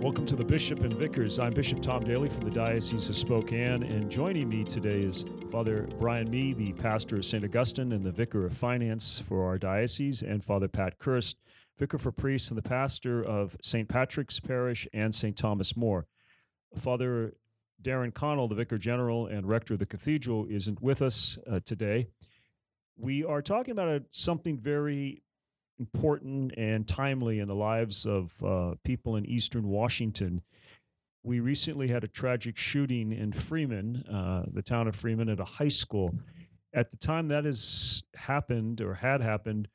Welcome to the Bishop and Vicars. I'm Bishop Tom Daly from the Diocese of Spokane, and joining me today is Father Brian Mee, the pastor of St. Augustine and the vicar of finance for our diocese, and Father Pat Kirst, vicar for priests and the pastor of St. Patrick's Parish and St. Thomas More. Father Darren Connell, the vicar general and rector of the cathedral, isn't with us uh, today. We are talking about a, something very important and timely in the lives of uh, people in eastern Washington. We recently had a tragic shooting in Freeman, uh, the town of Freeman, at a high school. At the time that has happened or had happened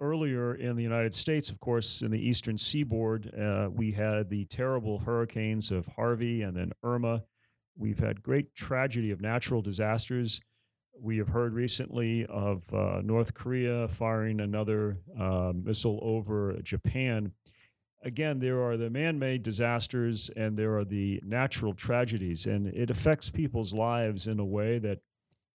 earlier in the United States, of course, in the eastern seaboard, uh, we had the terrible hurricanes of Harvey and then Irma. We've had great tragedy of natural disasters we have heard recently of uh, North Korea firing another uh, missile over Japan. Again, there are the man made disasters and there are the natural tragedies, and it affects people's lives in a way that,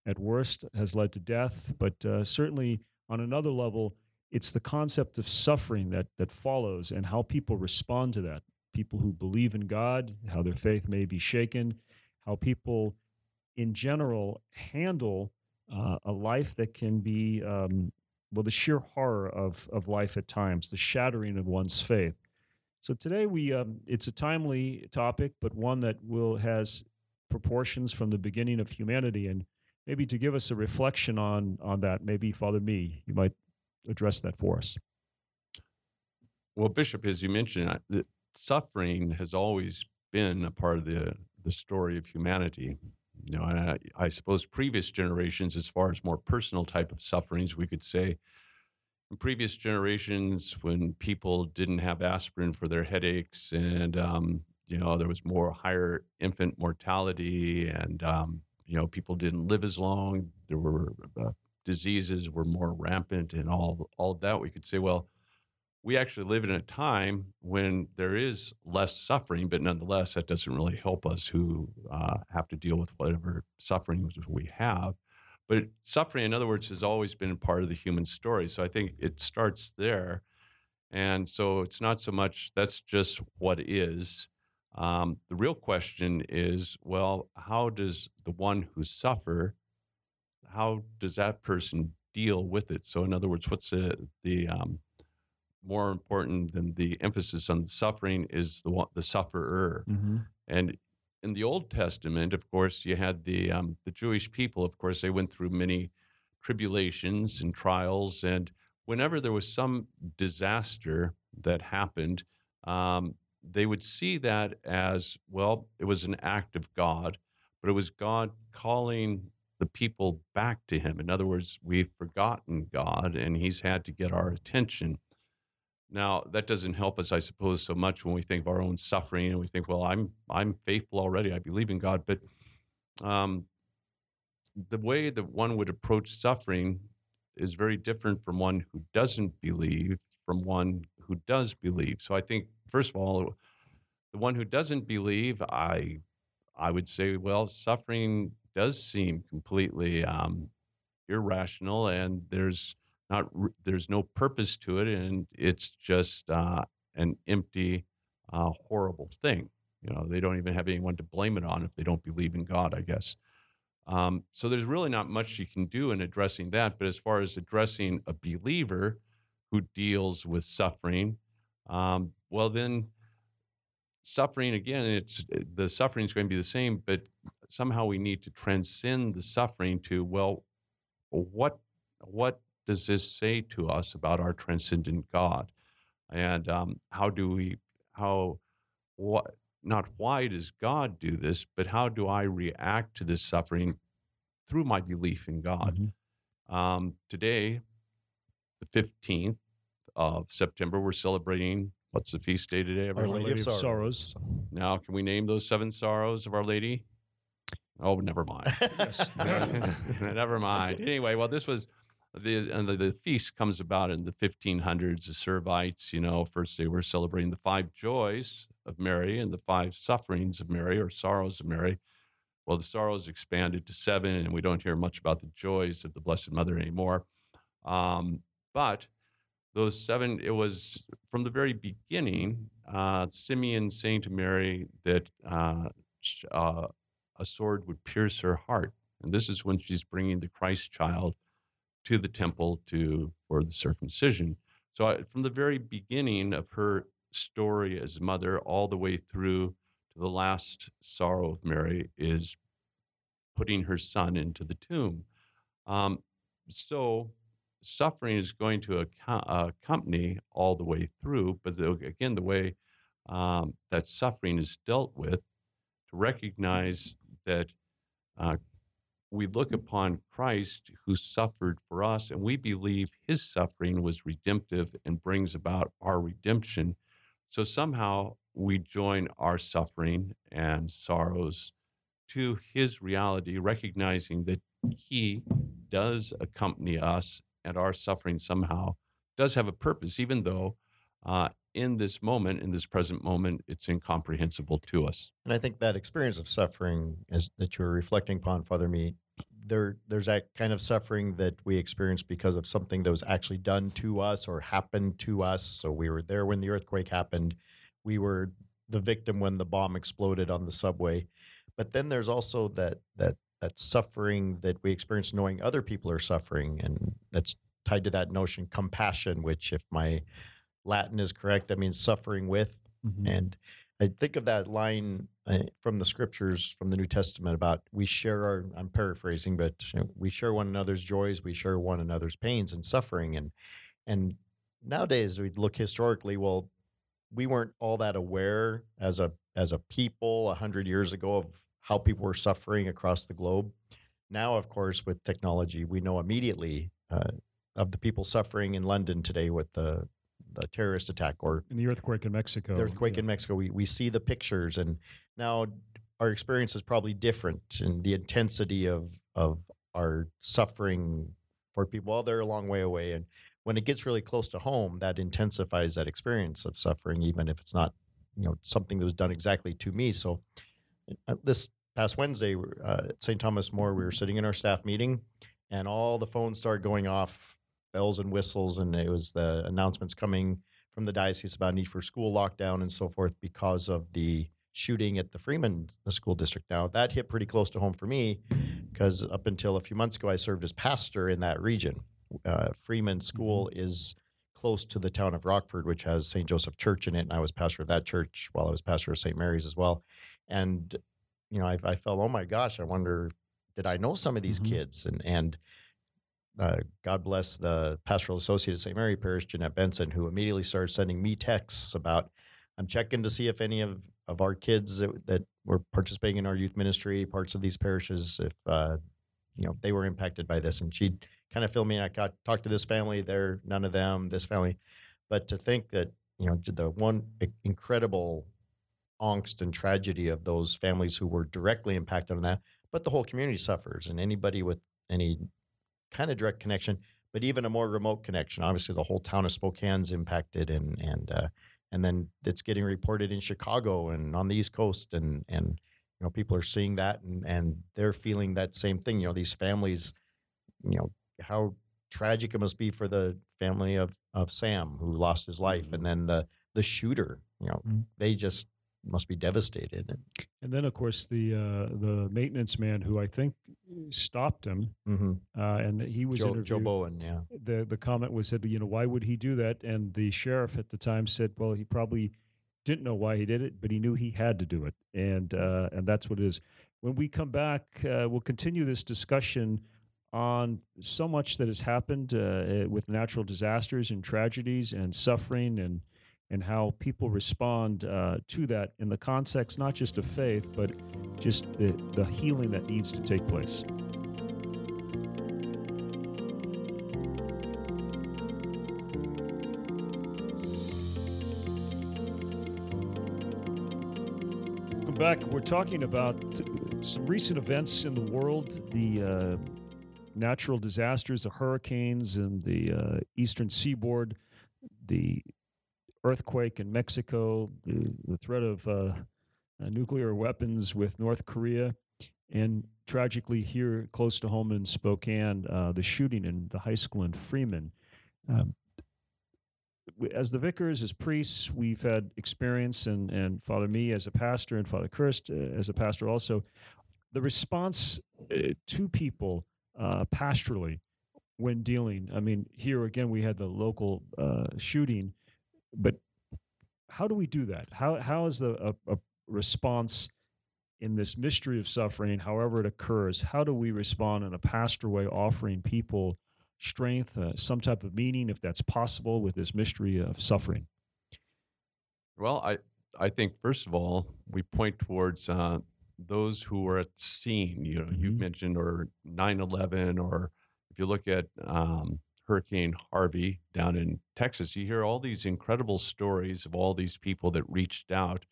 at worst, has led to death, but uh, certainly on another level, it's the concept of suffering that, that follows and how people respond to that. People who believe in God, how their faith may be shaken, how people in general handle uh, a life that can be um, well the sheer horror of of life at times the shattering of one's faith. So today we um, it's a timely topic but one that will has proportions from the beginning of humanity and maybe to give us a reflection on on that maybe father Mee you might address that for us. Well bishop as you mentioned suffering has always been a part of the the story of humanity you know, I, I, suppose previous generations, as far as more personal type of sufferings, we could say in previous generations when people didn't have aspirin for their headaches and, um, you know, there was more higher infant mortality and, um, you know, people didn't live as long. There were uh, diseases were more rampant and all, all that. We could say, well, we actually live in a time when there is less suffering, but nonetheless, that doesn't really help us who uh, have to deal with whatever suffering we have. But suffering, in other words, has always been part of the human story. So I think it starts there. And so it's not so much that's just what is. Um, the real question is well, how does the one who suffer, how does that person deal with it? So, in other words, what's the, the um, more important than the emphasis on the suffering is the the sufferer. Mm-hmm. And in the Old Testament, of course, you had the um, the Jewish people. Of course, they went through many tribulations and trials, and whenever there was some disaster that happened, um, they would see that as well. It was an act of God, but it was God calling the people back to Him. In other words, we've forgotten God, and He's had to get our attention. Now, that doesn't help us, I suppose, so much when we think of our own suffering and we think, well, I'm I'm faithful already. I believe in God. But um, the way that one would approach suffering is very different from one who doesn't believe from one who does believe. So I think, first of all, the one who doesn't believe, I I would say, well, suffering does seem completely um, irrational, and there's not there's no purpose to it, and it's just uh, an empty, uh, horrible thing. You know, they don't even have anyone to blame it on if they don't believe in God. I guess. Um, so there's really not much you can do in addressing that. But as far as addressing a believer who deals with suffering, um, well then suffering again it's the suffering is going to be the same but somehow we need to transcend the suffering to well what what does this say to us about our transcendent God? And um, how do we, how, what, not why does God do this, but how do I react to this suffering through my belief in God? Mm-hmm. Um, today, the 15th of September, we're celebrating what's the feast day today? Our Lady, Lady of, Sorrows. Sorrows. Now, can we name those seven sorrows of Our Lady? Oh, never mind. never mind. Anyway, well, this was the, and the, the, feast comes about in the 1500s. The Servites, you know, first they were celebrating the five joys of Mary and the five sufferings of Mary or sorrows of Mary. Well, the sorrows expanded to seven, and we don't hear much about the joys of the Blessed Mother anymore. Um, but those seven, it was from the very beginning, uh, Simeon saying to Mary that uh, uh, a sword would pierce her heart. And this is when she's bringing the Christ child to the temple to for the circumcision. So I, from the very beginning of her story as mother, all the way through to the last sorrow of Mary, is putting her son into the tomb. Um, so suffering is going to accompany all the way through, but the, again, the way um, that suffering is dealt with, to recognize that uh, we look upon Christ who suffered for us, and we believe his suffering was redemptive and brings about our redemption. So somehow we join our suffering and sorrows to his reality, recognizing that he does accompany us and our suffering somehow does have a purpose, even though uh, in this moment, in this present moment, it's incomprehensible to us. And I think that experience of suffering is, that you're reflecting upon, Father Mee, there there's that kind of suffering that we experience because of something that was actually done to us or happened to us. So we were there when the earthquake happened. We were the victim when the bomb exploded on the subway. But then there's also that that that suffering that we experience knowing other people are suffering and that's tied to that notion compassion which if my latin is correct that means suffering with mm-hmm. and i think of that line uh, from the scriptures from the new testament about we share our i'm paraphrasing but we share one another's joys we share one another's pains and suffering and and nowadays we look historically well we weren't all that aware as a as a people a hundred years ago of how people were suffering across the globe. Now, of course, with technology, we know immediately uh, of the people suffering in London today with the, the terrorist attack or in the earthquake in Mexico. The earthquake yeah. in Mexico. We, we see the pictures, and now our experience is probably different in the intensity of, of our suffering for people. Well, they're a long way away. And when it gets really close to home, that intensifies that experience of suffering, even if it's not you know something that was done exactly to me. So uh, this past Wednesday uh, at St. Thomas More, we were sitting in our staff meeting, and all the phones started going off, bells and whistles, and it was the announcements coming from the diocese about need for school lockdown and so forth because of the shooting at the Freeman School District. Now that hit pretty close to home for me because up until a few months ago, I served as pastor in that region. Uh, Freeman School mm-hmm. is close to the town of Rockford, which has St. Joseph Church in it, and I was pastor of that church while I was pastor of St. Mary's as well and you know, I, I felt, oh my gosh, I wonder, did I know some of these mm-hmm. kids? And and uh, God bless the pastoral associate at St. Mary Parish, Jeanette Benson, who immediately started sending me texts about, I'm checking to see if any of, of our kids that, that were participating in our youth ministry, parts of these parishes, if uh, you know they were impacted by this. And she kind of filled me. in. I got talked to this family, they're none of them, this family. But to think that you know the one incredible angst and tragedy of those families who were directly impacted on that, but the whole community suffers, and anybody with any kind of direct connection, but even a more remote connection. Obviously, the whole town of Spokane's impacted, and and uh, and then it's getting reported in Chicago and on the East Coast, and and you know people are seeing that, and and they're feeling that same thing. You know, these families, you know, how tragic it must be for the family of of Sam who lost his life, mm-hmm. and then the the shooter. You know, mm-hmm. they just must be devastated. And then, of course, the uh, the maintenance man who I think stopped him, mm-hmm. uh, and he was Joe, Joe, Bowen. Yeah. The the comment was said, you know, why would he do that? And the sheriff at the time said, well, he probably didn't know why he did it, but he knew he had to do it, and uh, and that's what it is. When we come back, uh, we'll continue this discussion on so much that has happened uh, with natural disasters and tragedies and suffering and and how people respond uh, to that in the context not just of faith, but just the, the healing that needs to take place. Welcome back. We're talking about some recent events in the world, the uh, natural disasters, the hurricanes and the uh, eastern seaboard, the earthquake in Mexico, the, threat of uh, uh, nuclear weapons with North Korea, and tragically here close to home in Spokane, uh, the shooting in the high school in Freeman. Um, as the vicars, as priests, we've had experience, and, and Father Mee as a pastor, and Father Kirst uh, as a pastor also. The response uh, to people pastorally when dealing. I mean, here again, we had the local uh, shooting, but how do we do that? How how is the a, a response in this mystery of suffering, however it occurs? How do we respond in a pastor way, offering people strength, uh, some type of meaning, if that's possible, with this mystery of suffering? Well, I I think first of all we point towards uh, those who are at the scene. You know, Mhm. you've mentioned or 9/11, or if you look at um, Hurricane Harvey down in Texas, you hear all these incredible stories of all these people that reached out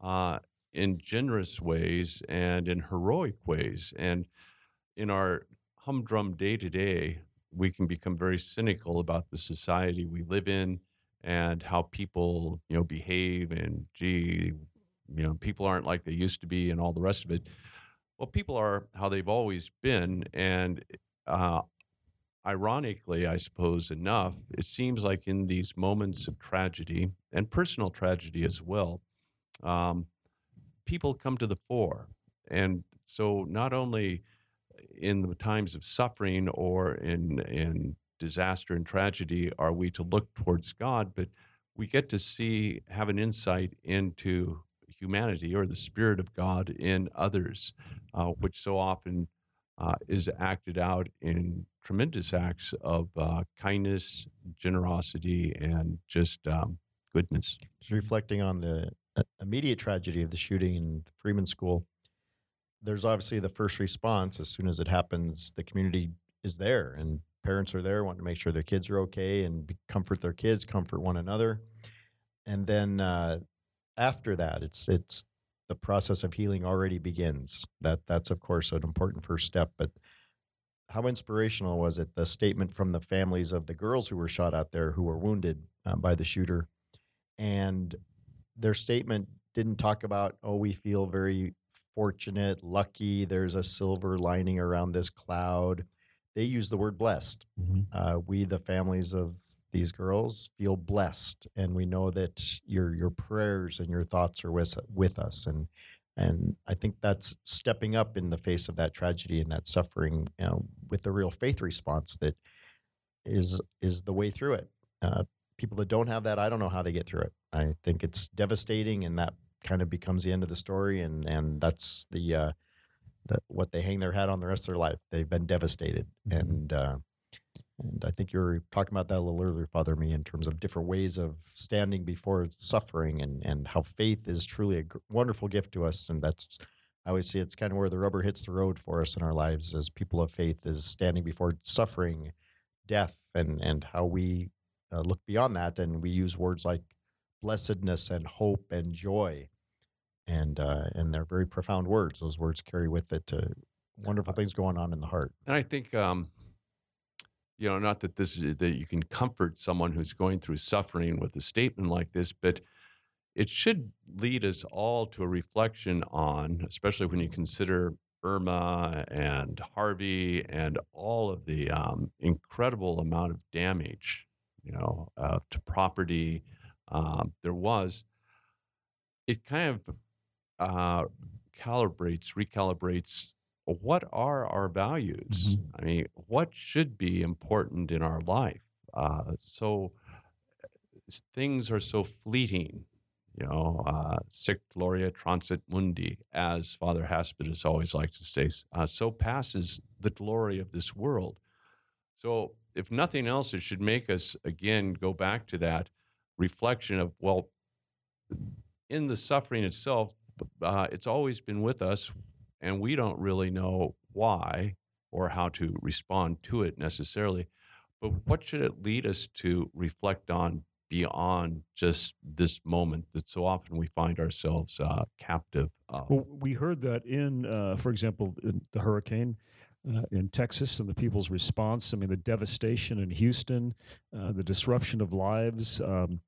uh, in generous ways and in heroic ways. And in our humdrum day to day, we can become very cynical about the society we live in and how people, you know, behave and gee, you know, people aren't like they used to be and all the rest of it. Well, people are how they've always been, and uh, ironically, I suppose enough, it seems like in these moments of tragedy and personal tragedy as well, um, people come to the fore, and so not only in the times of suffering or in in disaster and tragedy are we to look towards God, but we get to see have an insight into humanity or the spirit of God in others, uh, which so often uh, is acted out in tremendous acts of uh, kindness, generosity, and just um, goodness. Just reflecting on the uh, immediate tragedy of the shooting in the Freeman School, there's obviously the first response. As soon as it happens, the community is there and parents are there wanting to make sure their kids are okay and comfort their kids, comfort one another. And then uh, after that, it's it's the process of healing already begins. That that's of course an important first step. But how inspirational was it? The statement from the families of the girls who were shot out there, who were wounded uh, by the shooter, and their statement didn't talk about, oh, we feel very fortunate, lucky. There's a silver lining around this cloud. They use the word blessed. Uh, we, the families of these girls, feel blessed, and we know that your your prayers and your thoughts are with with us. And and I think that's stepping up in the face of that tragedy and that suffering, you know, with the real faith response that is is the way through it. Uh, people that don't have that, I don't know how they get through it. I think it's devastating, and that kind of becomes the end of the story, and and that's the uh, the what they hang their hat on the rest of their life. They've been devastated, and uh, and I think you were talking about that a little earlier, Father Mee, in terms of different ways of standing before suffering, and and how faith is truly a wonderful gift to us, and that's. I always see it's kind of where the rubber hits the road for us in our lives as people of faith is standing before suffering, death, and and how we uh, look beyond that, and we use words like blessedness and hope and joy, and uh, and they're very profound words. Those words carry with it uh, wonderful things going on in the heart. And I think, um, you know, not that this is that you can comfort someone who's going through suffering with a statement like this, but it should lead us all to a reflection on, especially when you consider Irma and Harvey and all of the um, incredible amount of damage, you know, uh, to property um, there was. It kind of uh, calibrates, recalibrates what are our values? Mhm. I mean, what should be important in our life? Uh, so things are so fleeting, you know, uh, sic gloria transit mundi, as Father Haspidus always likes to say, uh, so passes the glory of this world. So, if nothing else, it should make us again go back to that reflection of, well, in the suffering itself, uh, it's always been with us, and we don't really know why or how to respond to it necessarily. But what should it lead us to reflect on beyond just this moment that so often we find ourselves uh, captive of? Well, we heard that in, uh, for example, in the hurricane uh, in Texas and the people's response. I mean, the devastation in Houston, uh, the disruption of lives, um,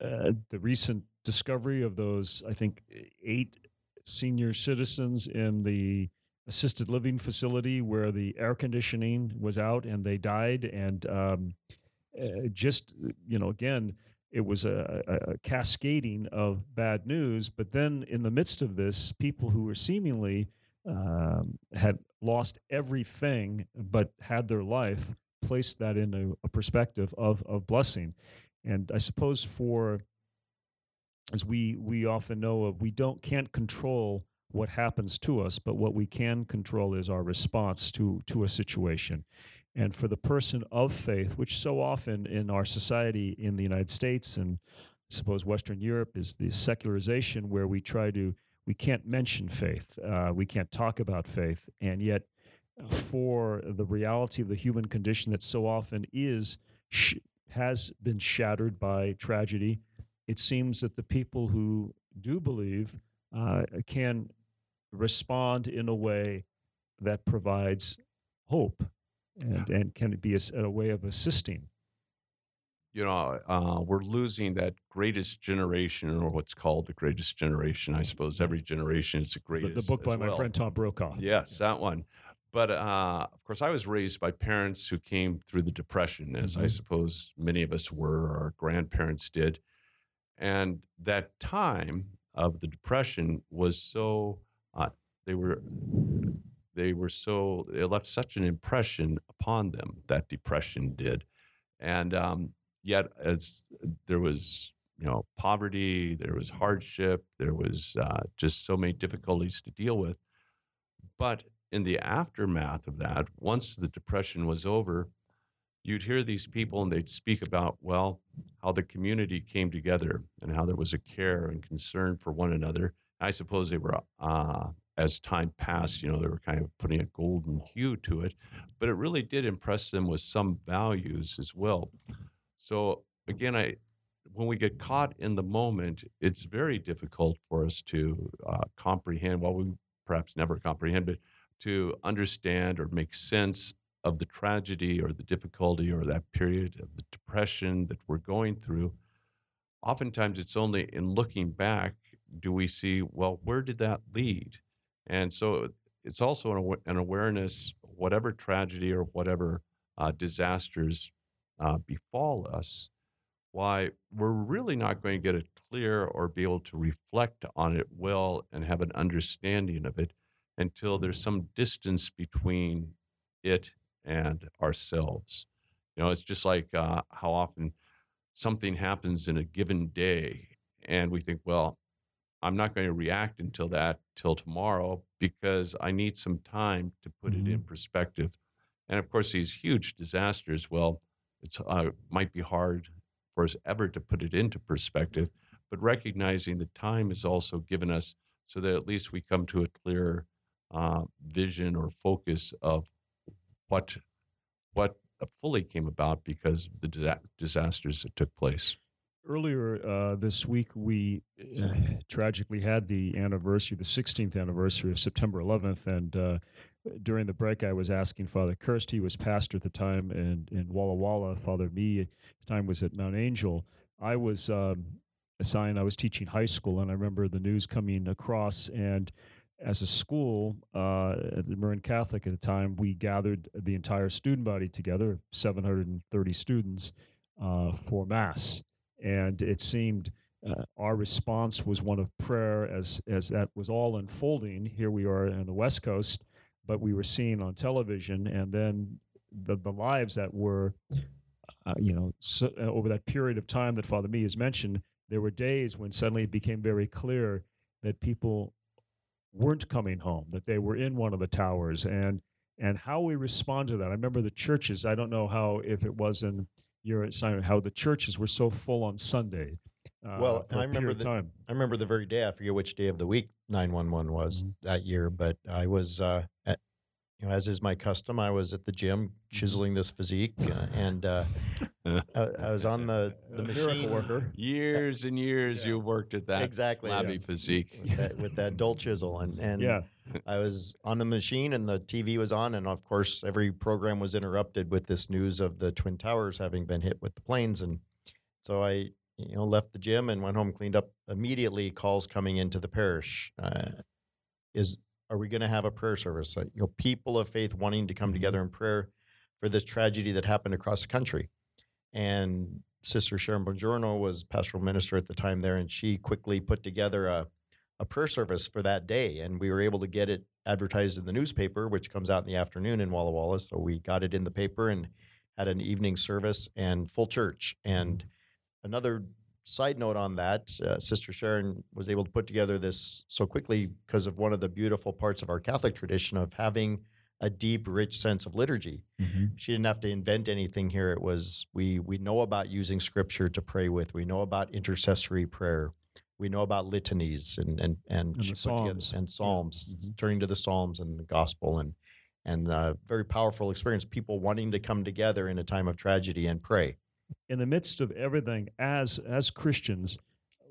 uh, the recent discovery of those, I think, eight senior citizens in the assisted living facility where the air conditioning was out and they died. And um, uh, just you know again it was a, a, a, cascading of bad news but then in the midst of this people who were seemingly um, had lost everything but had their life placed that into a perspective of, of blessing and i suppose for as we we often know of we don't can't control what happens to us but what we can control is our response to to a situation. And for the person of faith, which so often in our society in the United States and I suppose Western Europe is the secularization where we try to, we can't mention faith, uh, we can't talk about faith, and yet for the reality of the human condition that so often is, sh- has been shattered by tragedy, it seems that the people who do believe uh, can respond in a way that provides hope and, and can be a, a way of assisting? You know, uh, we're losing that greatest generation, or what's called the greatest generation. I suppose every generation is the greatest. The, the book by well. my friend Tom Brokaw. Yes, that one. But uh, of course, I was raised by parents who came through the Depression, as mm-hmm. I suppose many of us were, our grandparents did. And that time of the Depression was so, uh, they were they were so it left such an impression upon them that depression did. And um, yet as there was you know poverty there was hardship there was uh, just so many difficulties to deal with. But in the aftermath of that once the depression was over you'd hear these people and they'd speak about well how the community came together and how there was a care and concern for one another i suppose they were uh, as time passed, you know, they were kind of putting a golden hue to it, but it really did impress them with some values as well. So again, I when we get caught in the moment, it's very difficult for us to uh, comprehend. Well, we perhaps never comprehend, but to understand or make sense of the tragedy or the difficulty or that period of the depression that we're going through. Oftentimes, it's only in looking back do we see, well, where did that lead? And so it's also an, an awareness, whatever tragedy or whatever uh, disasters uh, befall us, why we're really not going to get it clear or be able to reflect on it well and have an understanding of it until there's some distance between it and ourselves. You know, it's just like uh, how often something happens in a given day, and we think, well, I'm not going to react until that till tomorrow because I need some time to put mm-hmm. it in mm-hmm. perspective. And of course, these huge disasters, well, it uh, might be hard for us ever to put it into perspective, but recognizing the time is also given us so that at least we come to a clear uh, vision or focus of what what fully came about because of the disasters that took place. Earlier uh, this week, we uh, tragically had the anniversary, the 16th anniversary of September 11th. And uh, during the break, I was asking Father Kirst, he was pastor at the time in, in Walla Walla. Father Mee at the time was at Mount Angel. I was um, assigned, I was teaching high school, and I remember the news coming across. And as a school, uh, at Marin Catholic at the time, we gathered the entire student body together, 730 students, uh, for Mass and it seemed uh, our response was one of prayer as as that was all unfolding. Here we are on the West Coast, but we were seeing on television, and then the the lives that were, uh, you know, so, uh, over that period of time that Father Mee has mentioned, there were days when suddenly it became very clear that people weren't coming home, that they were in one of the towers, and and how we respond to that. I remember the churches. I don't know how if it was in your assignment, how the churches were so full on Sunday. Uh, well, I remember the time. I remember the very day. I forget which day of the week nine one one was mm-hmm. that year, but I was uh, at, you know, as is my custom, I was at the gym mm-hmm. chiseling this physique, uh, and uh, I, I, was on the the machine. worker. Years and years yeah. you worked at that exactly flabby yeah. physique with that, with that dull chisel, and and yeah. I was on the machine, and the TV was on, and of course every program was interrupted with this news of the twin towers having been hit with the planes, and so I you know left the gym and went home, cleaned up immediately. Calls coming into the parish. Uh, is are we going to have a prayer service? You know, people of faith wanting to come mm-hmm. together in prayer for this tragedy that happened across the country. and Sister Sharon Bongiorno was pastoral minister at the time there, and she quickly put together a, a prayer service for that day, and we were able to get it advertised in the newspaper, which comes out in the afternoon in Walla Walla. So we got it in the paper and had an evening service and full church. And another side note on that, uh, Sister Sharon was able to put together this so quickly because of one of the beautiful parts of our Catholic tradition of having a deep, rich sense of liturgy. Mm-hmm. She didn't have to invent anything here. It was we we know about using Scripture to pray with. We know about intercessory prayer. We know about litanies and and and, And she put together- Psalms. and psalms, Mhm. turning to the Psalms and the Gospel and and uh, very powerful experience. People wanting to come together in a time of tragedy and pray. In the midst of everything, as as Christians,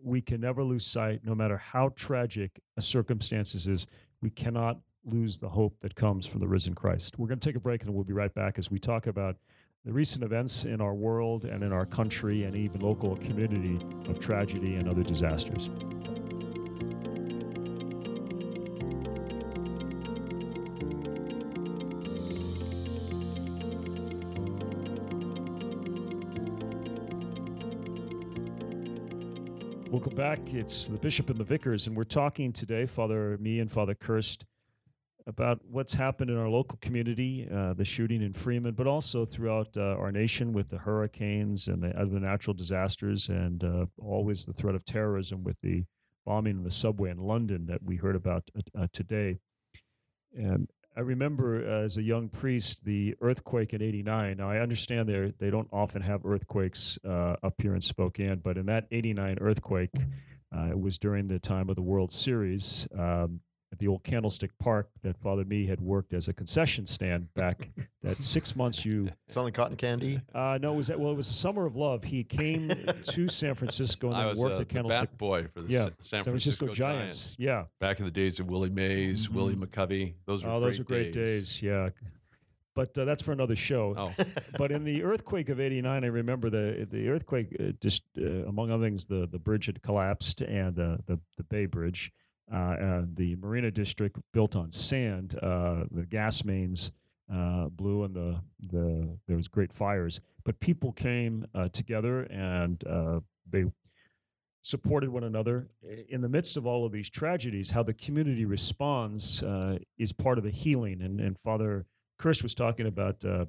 we can never lose sight, no matter how tragic a circumstances is, we cannot lose the hope that comes from the risen Christ. We're going to take a break and we'll be right back as we talk about the recent events in our world and in our country and even local community of tragedy and other disasters. Welcome back. It's the Bishop and the Vicars, and we're talking today, Father, Mee and Father Kirst, about what's happened in our local community, uh, the shooting in Freeman, but also throughout uh, our nation with the hurricanes and the other natural disasters, and uh, always the threat of terrorism with the bombing of the subway in London that we heard about uh, today. And I remember uh, as a young priest the earthquake in '89. Now I understand they they don't often have earthquakes uh, up here in Spokane, but in that '89 earthquake, uh, it was during the time of the World Series um, at the old Candlestick Park that Father Mee had worked as a concession stand back. that six months you Selling cotton candy. uh, no, it was that well, it was the summer of love. He came to San Francisco and I was worked uh, at the Candlestick. bat boy for the Yeah, Sa- San San Francisco, Francisco, Giants. Giants. Yeah. Back in the days of Willie Mays, Willie McCovey. Those were Oh, great those were great days. Yeah. But uh, that's for another show. Oh, but in the earthquake of '89, I remember the the earthquake. Uh, just uh, among other things, the the bridge had collapsed and uh, the the Bay Bridge, and the Marina District built on sand. Uh, the gas mains uh, blew, and the the there was great fires. But people came uh, together and uh, they supported one another in the midst of all of these tragedies. How the community responds uh, is part of the healing. And, and Father Kirst was talking about uh,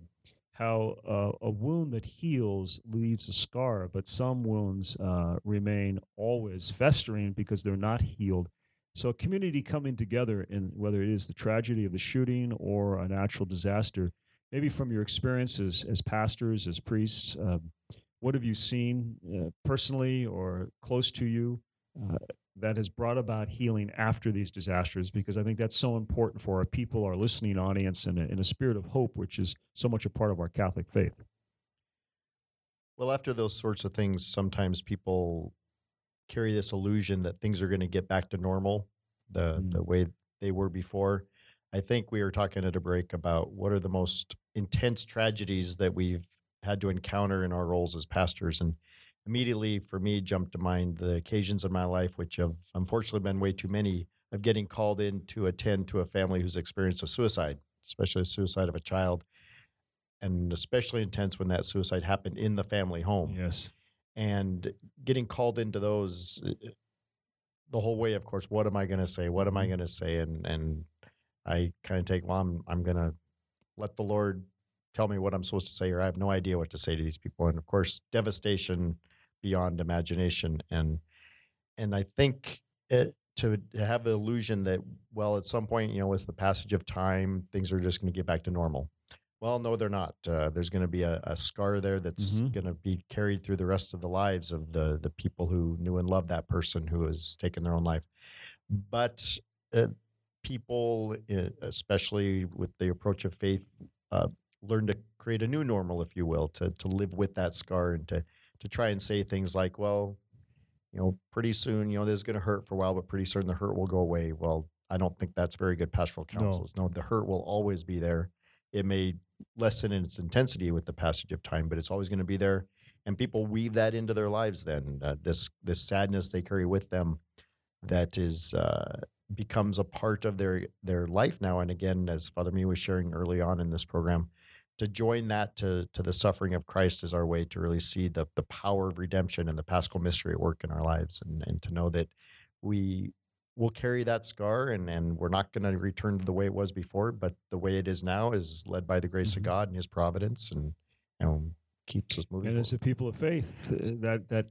how uh, a wound that heals leaves a scar, but some wounds uh, remain always festering because they're not healed. So, a community coming together, in whether it is the tragedy of the shooting or a natural disaster, maybe from your experiences as pastors, as priests, um, what have you seen uh, personally or close to you uh, that has brought about healing after these disasters? Because I think that's so important for our people, our listening audience, and in a spirit of hope, which is so much a part of our Catholic faith. Well, after those sorts of things, sometimes people carry this illusion that things are going to get back to normal, the Mm. the way they were before. I think we were talking at a break about what are the most intense tragedies that we've had to encounter in our roles as pastors, and immediately for me jumped to mind the occasions in my life, which have unfortunately been way too many, of getting called in to attend to a family who's experienced a suicide, especially a suicide of a child, and especially intense when that suicide happened in the family home Yes. And getting called into those uh, uh, the whole way of course what am i going to say? What am i mm-hmm. going to say? And and i kind of take well i'm i'm going to let the lord tell me what i'm supposed to say or i have no idea what to say to these people. And of course devastation beyond imagination. And and i think it, to have the illusion that well at some point you know with the passage of time things are just going to get back to normal well, no, they're not. Uh, there's going to be a, a scar there that's Mhm. going to be carried through the rest of the lives of the the people who knew and loved that person who has taken their own life. But uh, people, uh, especially with the approach of faith, uh, learn to create a new normal, if you will, to to live with that scar and to to try and say things like, well, you know, pretty soon, you know, this is going to hurt for a while, but pretty soon the hurt will go away. Well, I don't think that's very good pastoral No. No, the hurt will always be there. It may lessen in its intensity with the passage of time, but it's always going to be there. And people weave that into their lives. Then uh, this this sadness they carry with them, that is uh, becomes a part of their their life now. And again, as Father Mee was sharing early on in this program, to join that to to the suffering of Christ is our way to really see the the power of redemption and the paschal mystery at work in our lives, and and to know that we will carry that scar and and we're not going to return to the way it was before, but the way it is now is led by the grace Mhm. of God and His providence, and you know keeps us moving. And as a people of faith, uh, that that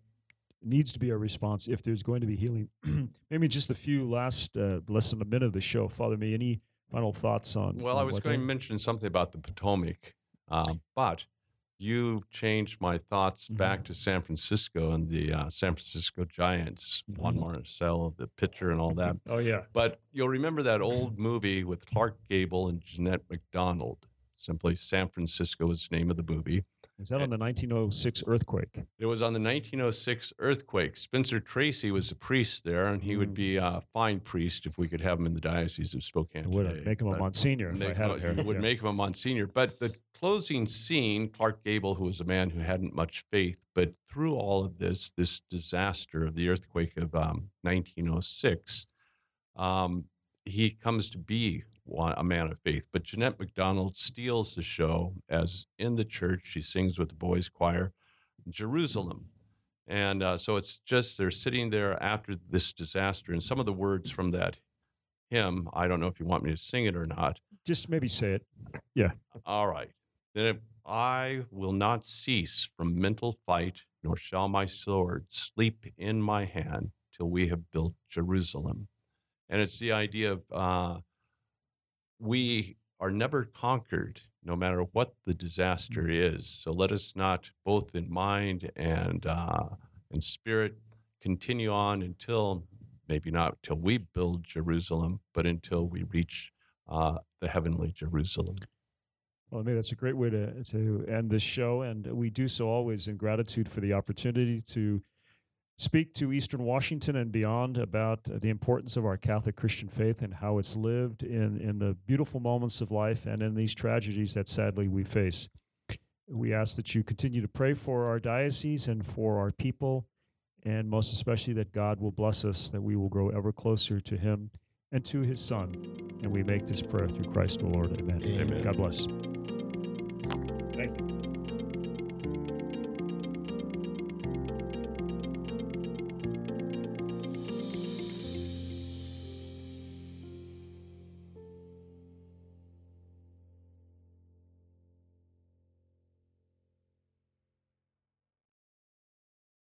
needs to be our response if there's going to be healing. Maybe just a few last uh, less than a minute of the show. Father, Mee any final thoughts on? Well, on I was going to mention something about the Potomac, um, but you changed my thoughts back to San Francisco and the uh, San Francisco Giants, Juan Mhm. Marichal, the pitcher, and all that. Oh yeah, But you'll remember that old movie with Clark Gable and Jeanette MacDonald. Simply San Francisco is the name of the movie. Is that on the 1906 earthquake? It was on the 1906 earthquake. Spencer Tracy was a priest there, and he would be a fine priest if we could have him in the Diocese of Spokane. Would today. make him a But- Monsignor if I had him a- would Yeah. make him a Monsignor. But the closing scene, Clark Gable, who was a man who hadn't much faith, but through all of this, this disaster of the earthquake of um, 1906, um, he comes to be a man of faith. But Jeanette MacDonald steals the show as in the church, she sings with the boys' choir, Jerusalem. And uh, so it's just they're sitting there after this disaster, and some of the words from that hymn, I don't know if you want me to sing it or not. Just maybe say it. Yeah. All right. Then I will not cease from mental fight, nor shall my sword sleep in my hand till we have built Jerusalem. And it's the idea of uh, we are never conquered, no matter what the disaster is. So let us not, both in mind and uh, in spirit, continue on until maybe not till we build Jerusalem, but until we reach uh, the heavenly Jerusalem. Well, I mean, that's a great way to to end this show, and we do so always in gratitude for the opportunity to speak to Eastern Washington and beyond about the importance of our Catholic Christian faith and how it's lived in in the beautiful moments of life and in these tragedies that sadly we face. We ask that you continue to pray for our diocese and for our people, and most especially that God will bless us, that we will grow ever closer to Him and to His Son. And we make this prayer through Christ, O Lord. Amen. Amen. God bless.